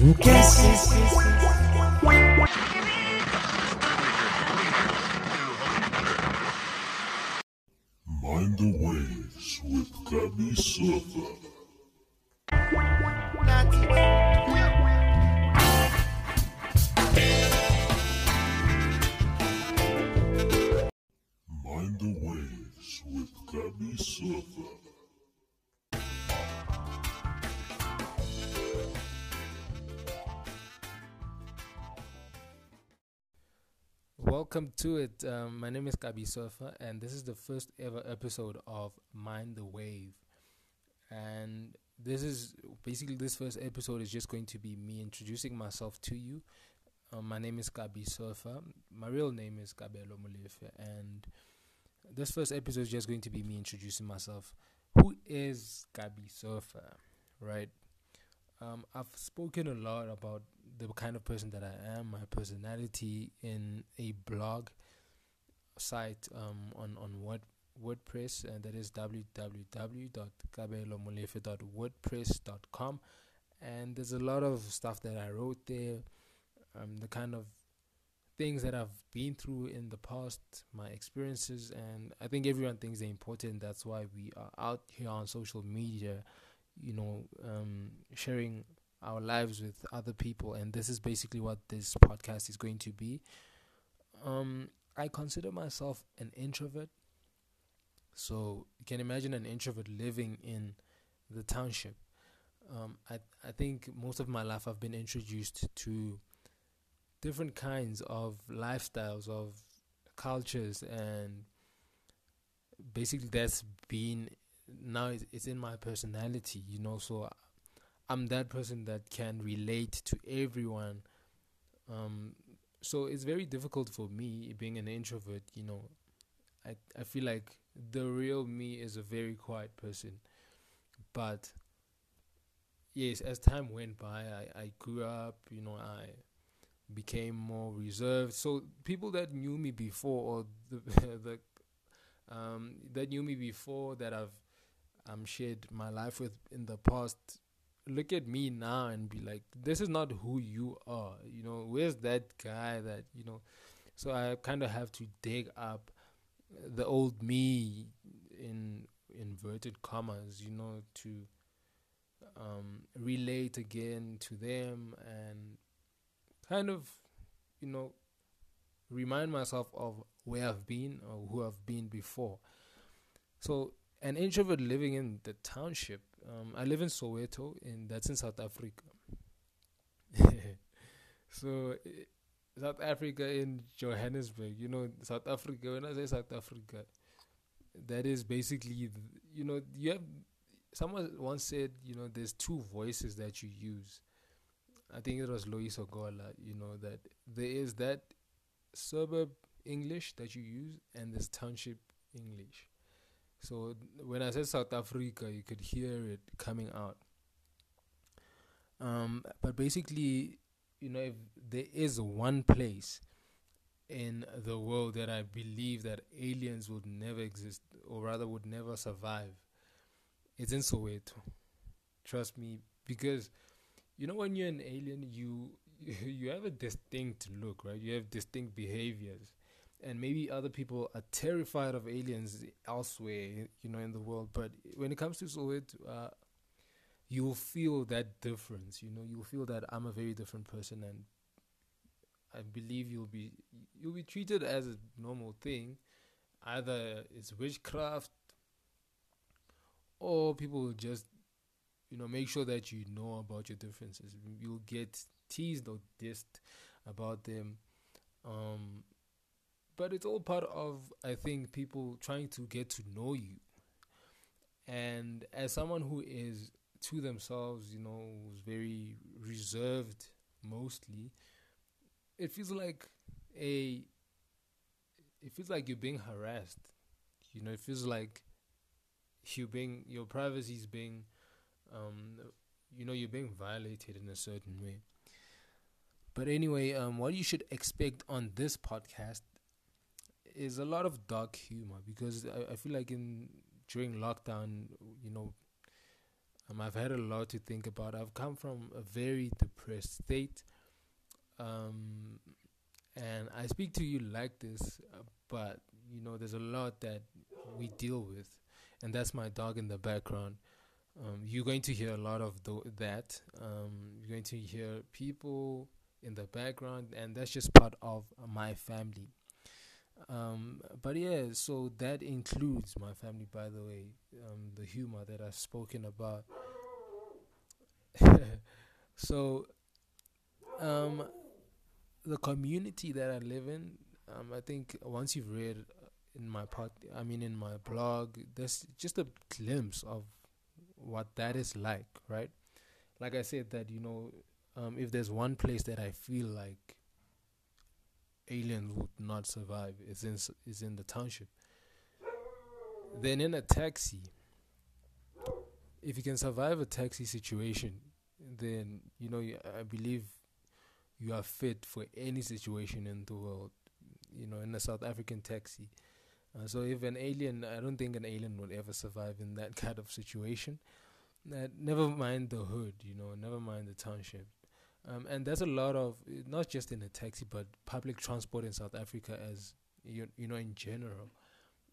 Mind the Waves with Gabby Surfer. Welcome to it. Um, my name is Gabi Surfer, and this is the first ever episode of Mind the Wave. And this is basically this first episode is just going to be me introducing myself to you. Um, my name is Gabi Surfer. My real name is Kabelo Molefe, and this first episode is just going to be me introducing myself. Who is Gabi Surfer, right? Um, I've spoken a lot about the kind of person that I am, my personality in a blog site um, on on Word, WordPress, and that is www.kabelomolefe.wordpress.com. And there's a lot of stuff that I wrote there, um, the kind of things that I've been through in the past, my experiences, and I think everyone thinks they're important. That's why we are out here on social media, you know, um, sharing our lives with other people and this is basically what this podcast is going to be. Um i consider myself an introvert. So you can imagine an introvert living in the township. Um i i think most of my life i've been introduced to different kinds of lifestyles of cultures and basically that's been now it's, it's in my personality you know so I'm that person that can relate to everyone. Um, so it's very difficult for me being an introvert. You know, I I feel like the real me is a very quiet person, but yes, as time went by, I I grew up. You know, I became more reserved. So people that knew me before, or the the um, that knew me before that I've um shared my life with in the past look at me now and be like, this is not who you are. You know, where's that guy that, you know? So I kind of have to dig up the old me in inverted commas, you know, to um, relate again to them and kind of, you know, remind myself of where I've been or who I've been before. So, an introvert living in the township um, I live in Soweto, and that's in South Africa. so, South Africa in Johannesburg, you know, South Africa. When I say South Africa, that is basically, the, you know, you have. Someone once said, you know, there's two voices that you use. I think it was Loyiso Gola, you know, that there is that suburb English that you use and there's township English. So when I said South Africa, you could hear it coming out. Um, but basically, you know, if there is one place in the world that I believe that aliens would never exist, or rather would never survive, it's in Soweto. Trust me, because you know when you're an alien, you you have a distinct look, right? You have distinct behaviors and maybe other people are terrified of aliens elsewhere, you know, in the world. But when it comes to Soweto, uh, you will feel that difference. You know, you'll feel that I'm a very different person, and I believe you'll be you'll be treated as a normal thing. Either it's witchcraft, or people will just, you know, make sure that you know about your differences. You'll get teased or dissed about them. Um, but it's all part of I think people trying to get to know you. And as someone who is to themselves, you know, who's very reserved mostly, it feels like a it feels like you're being harassed. You know, it feels like you being your privacy is being um you know, you're being violated in a certain way. But anyway, um, what you should expect on this podcast is a lot of dark humor because I, I feel like in during lockdown, you know, Um, I've had a lot to think about. I've come from a very depressed state. Um, and I speak to you like this, uh, but you know, there's a lot that we deal with, and that's my dog in the background. Um, you're going to hear a lot of th- that. Um, you're going to hear people in the background, and that's just part of my family. Um, but yeah, so that includes my family, by the way, um, the humor that I've spoken about. so, um, the community that I live in, um, I think once you've read in my part, I mean in my blog, there's just a glimpse of what that is like, right? Like I said, that you know, um, if there's one place that I feel like aliens would not survive, is in is in the township. Then in a taxi, if you can survive a taxi situation, then you know I believe you are fit for any situation in the world. You know, in a South African taxi. Uh, so if an alien, I don't think an alien would ever survive in that kind of situation. Uh, never mind the hood, you know, never mind the township. Um, and there's a lot of not just in a taxi, but public transport in South Africa as you you know in general,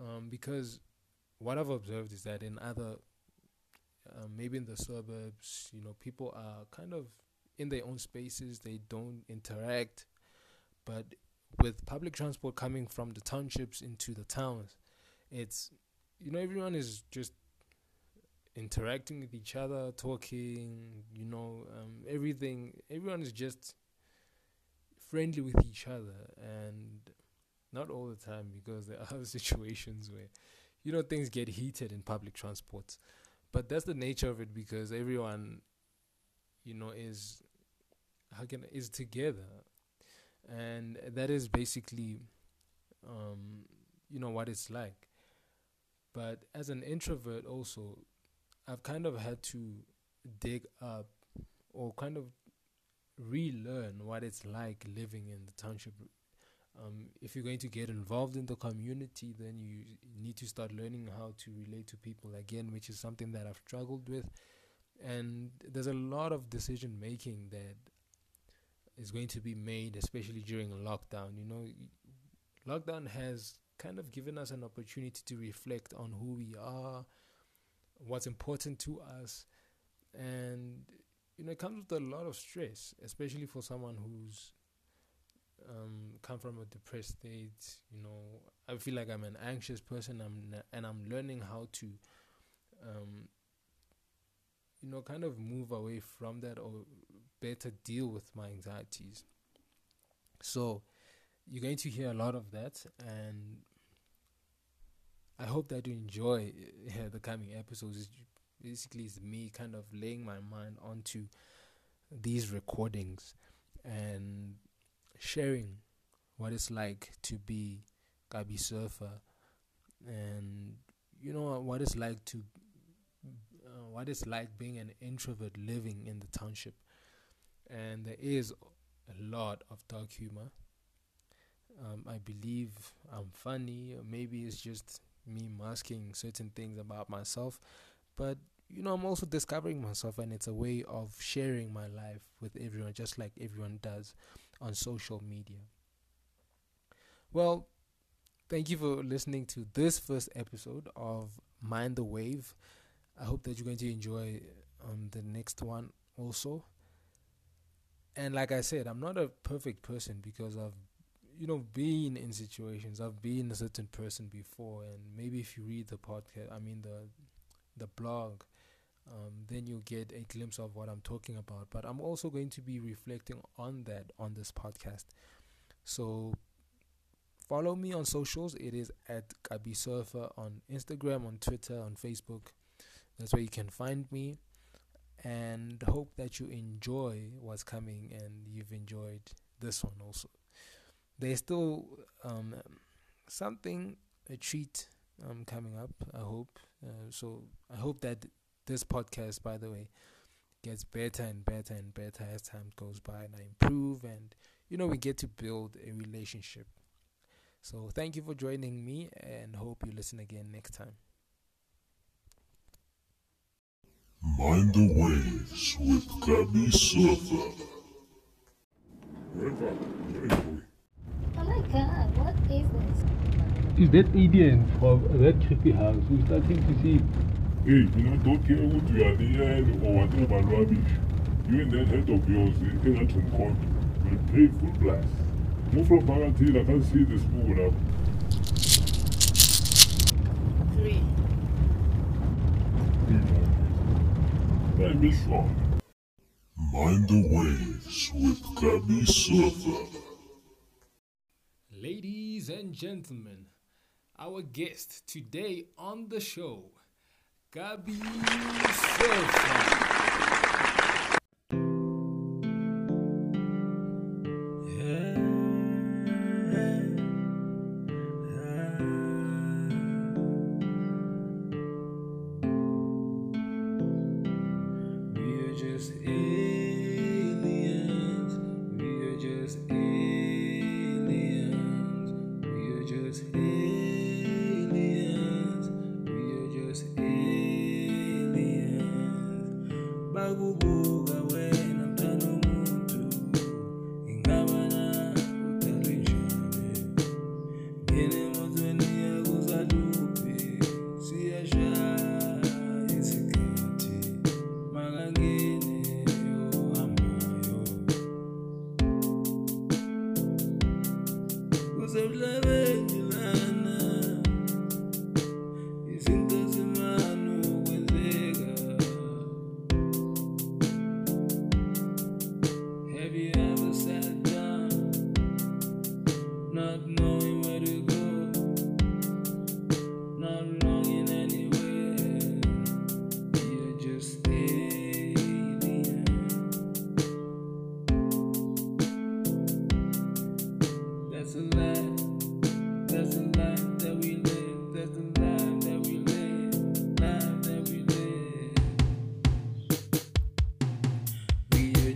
um, because what I've observed is that in other, uh, maybe in the suburbs, you know, people are kind of in their own spaces. They don't interact, but with public transport coming from the townships into the towns, it's you know everyone is just interacting with each other, talking, you know, um, everything. Everyone is just friendly with each other, and not all the time because there are situations where, you know, things get heated in public transport. But that's the nature of it because everyone, you know, is how can is together, and that is basically, um, you know, what it's like. But as an introvert, also, I've kind of had to dig up or kind of relearn what it's like living in the township. Um, if you're going to get involved in the community, then you need to start learning how to relate to people again, which is something that I've struggled with. And there's a lot of decision making that is going to be made, especially during lockdown. You know, lockdown has kind of given us an opportunity to reflect on who we are, what's important to us, and you know it comes with a lot of stress, especially for someone who's um, come from a depressed state. You know, I feel like I'm an anxious person. I'm and I'm learning how to, um, you know, kind of move away from that or better deal with my anxieties. So, you're going to hear a lot of that, and I hope that you enjoy uh, the coming episodes. It's basically, it's me kind of laying my mind onto these recordings and sharing what it's like to be Gabi Surfer and you know what it's like to uh, what it's like being an introvert living in the township. And there is a lot of dark humor. Um, I believe I'm funny. Maybe it's just me masking certain things about myself, but you know, I'm also discovering myself, and it's a way of sharing my life with everyone, just like everyone does on social media. Well, thank you for listening to this first episode of Mind the Wave. I hope that you're going to enjoy um, the next one also. And like I said, I'm not a perfect person because I've you know, being in situations, I've been a certain person before, and maybe if you read the podcast, I mean the the blog, um, then you'll get a glimpse of what I'm talking about. But I'm also going to be reflecting on that on this podcast. So follow me on socials. It is at Gabi Surfer on Instagram, on Twitter, on Facebook. That's where you can find me. And hope that you enjoy what's coming and you've enjoyed this one also there's still um, something a treat um, coming up. I hope uh, so. I hope that this podcast, by the way, gets better and better and better as time goes by, and I improve, and you know we get to build a relationship. So thank you for joining me, and hope you listen again next time. Mind the waves with Gabby Surfer. Oh my god, what is this? Is that alien from that creepy house? We're starting to see. Hey, you know, don't care what you are there or whatever rubbish. You and that head of yours, you can to court will pay full blast. Move from Bagatille, I can't see this move now. Three. Let me show. Mind the waves with Gabby Surfer. Ladies and gentlemen, our guest today on the show, Gabi Surfer.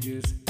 We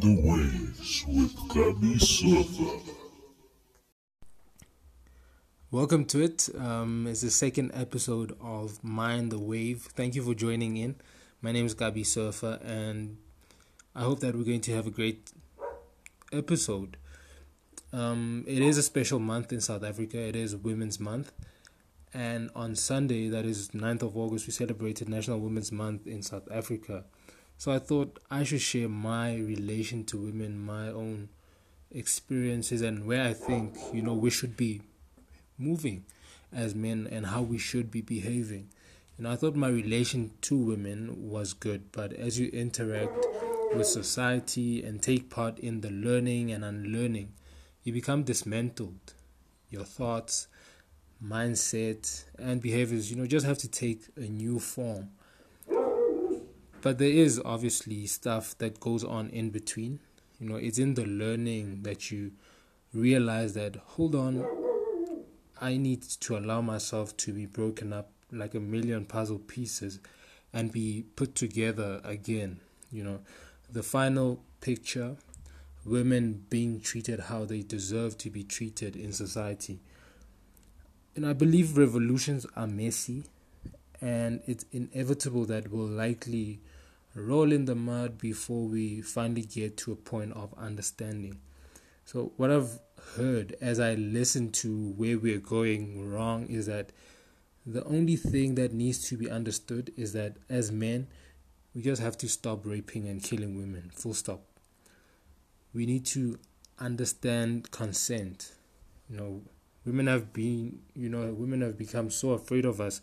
the waves with Gabby Surfer. Welcome to it. Um, it's the second episode of Mind the Wave. Thank you for joining in. My name is Gabby Surfer, and I hope that we're going to have a great episode. Um, it is a special month in South Africa. It is Women's Month, and on Sunday, that is 9th of August, we celebrated National Women's Month in South Africa. So I thought I should share my relation to women, my own experiences, and where I think you know we should be moving as men and how we should be behaving. And I thought my relation to women was good, but as you interact with society and take part in the learning and unlearning, you become dismantled. Your thoughts, mindset, and behaviors, you know, just have to take a new form. But there is obviously stuff that goes on in between. You know, it's in the learning that you realize that, hold on, I need to allow myself to be broken up like a million puzzle pieces and be put together again. You know, the final picture women being treated how they deserve to be treated in society. And I believe revolutions are messy and it's inevitable that we'll likely roll in the mud before we finally get to a point of understanding. So, what I've heard as I listen to where we're going wrong is that the only thing that needs to be understood is that as men, we just have to stop raping and killing women. Full stop. We need to understand consent. You know, women have been, you know, women have become so afraid of us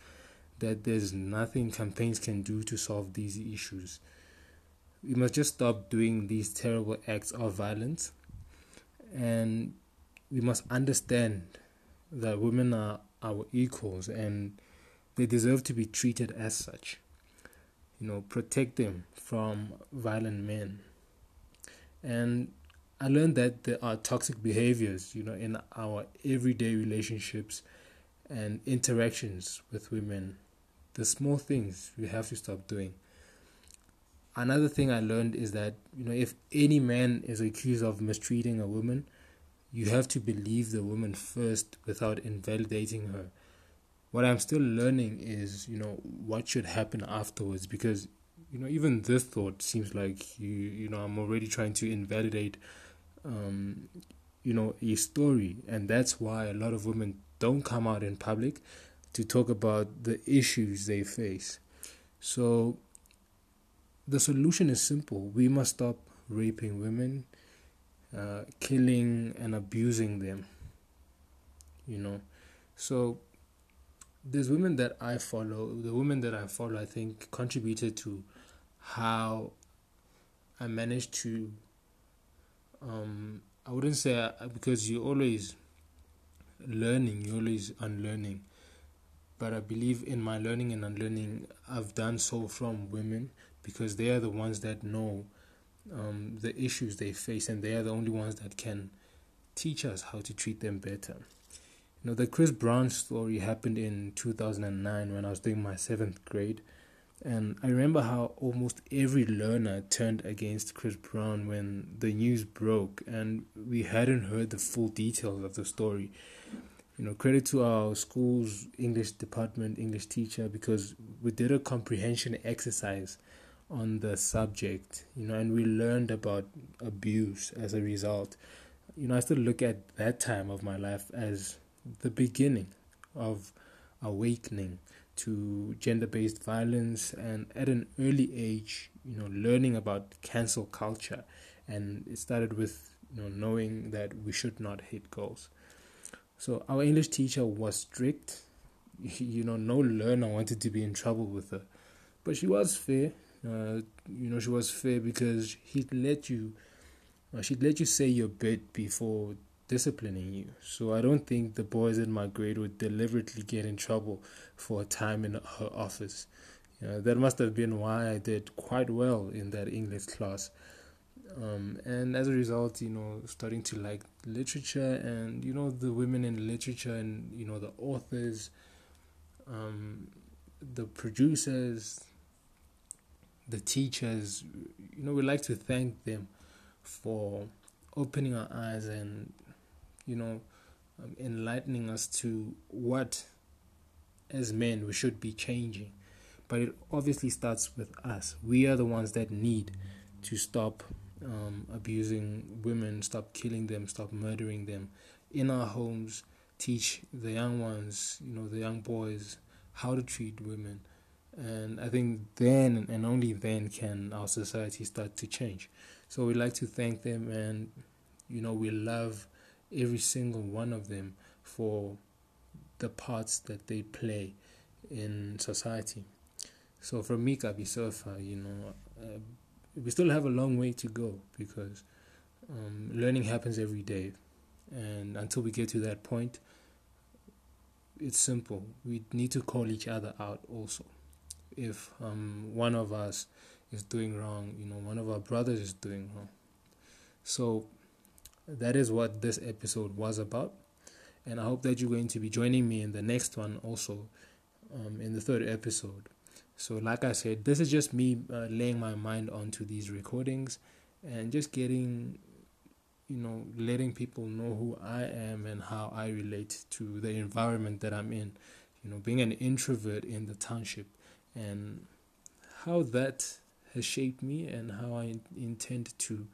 that there's nothing campaigns can do to solve these issues. we must just stop doing these terrible acts of violence and we must understand that women are our equals and they deserve to be treated as such. You know, protect them from violent men. And I learned that there are toxic behaviors, you know, in our everyday relationships and interactions with women. The small things we have to stop doing. Another thing I learned is that, you know, if any man is accused of mistreating a woman, you have to believe the woman first without invalidating her. What I'm still learning is, you know, what should happen afterwards because, you know, even this thought seems like you, you know, I'm already trying to invalidate, um, you know, a story, and that's why a lot of women don't come out in public to talk about the issues they face. So, the solution is simple: we must stop raping women uh, killing and abusing them. You know, so there's women that I follow. The women that I follow, I think, contributed to how I managed to. Um, I wouldn't say uh, because you're always learning, you're always unlearning. But I believe in my learning and unlearning, I've done so from women because they are the ones that know um, the issues they face, and they are the only ones that can teach us how to treat them better. You know, the Chris Brown story happened in 2009 when I was doing my seventh grade. And I remember how almost every learner turned against Chris Brown when the news broke and we hadn't heard the full details of the story. You know, credit to our school's English department, English teacher, because we did a comprehension exercise on the subject, you know, and we learned about abuse as a result. You know, I still look at that time of my life as the beginning of awakening to gender based violence and at an early age, you know, learning about cancel culture. And it started with, you know, knowing that we should not hate girls. So our English teacher was strict. You know, no learner wanted to be in trouble with her. But she was fair uh, you know, she was fair because he'd let you, uh, she'd let you say your bit before disciplining you. So I don't think the boys in my grade would deliberately get in trouble for a time in her office. You know, that must have been why I did quite well in that English class. Um, and as a result, you know, starting to like literature and you know the women in literature and you know the authors, um, the producers, the teachers, you know, we like to thank them for opening our eyes and, you know, um, enlightening us to what, as men, we should be changing. But it obviously starts with us. We are the ones that need to stop um, abusing women, stop killing them, stop murdering them in our homes. Teach the young ones, you know, the young boys, how to treat women and I think then and only then can our society start to change. So we'd like to thank them, and you know we love every single one of them for the parts that they play in society. So from me, Gabi Surfer, you know, uh, we still have a long way to go because um, learning happens every day, and until we get to that point, it's simple. We need to call each other out also if um, one of us is doing wrong, you know, one of our brothers is doing wrong. So that is what this episode was about. And I hope that you're going to be joining me in the next one also, um, in the third episode. So, like I said, this is just me uh, laying my mind onto these recordings and just getting, you know, letting people know who I am and how I relate to the environment that I'm in. You know, being an introvert in the township and how that has shaped me and how I intend to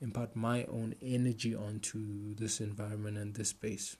impart my own energy onto this environment and this space.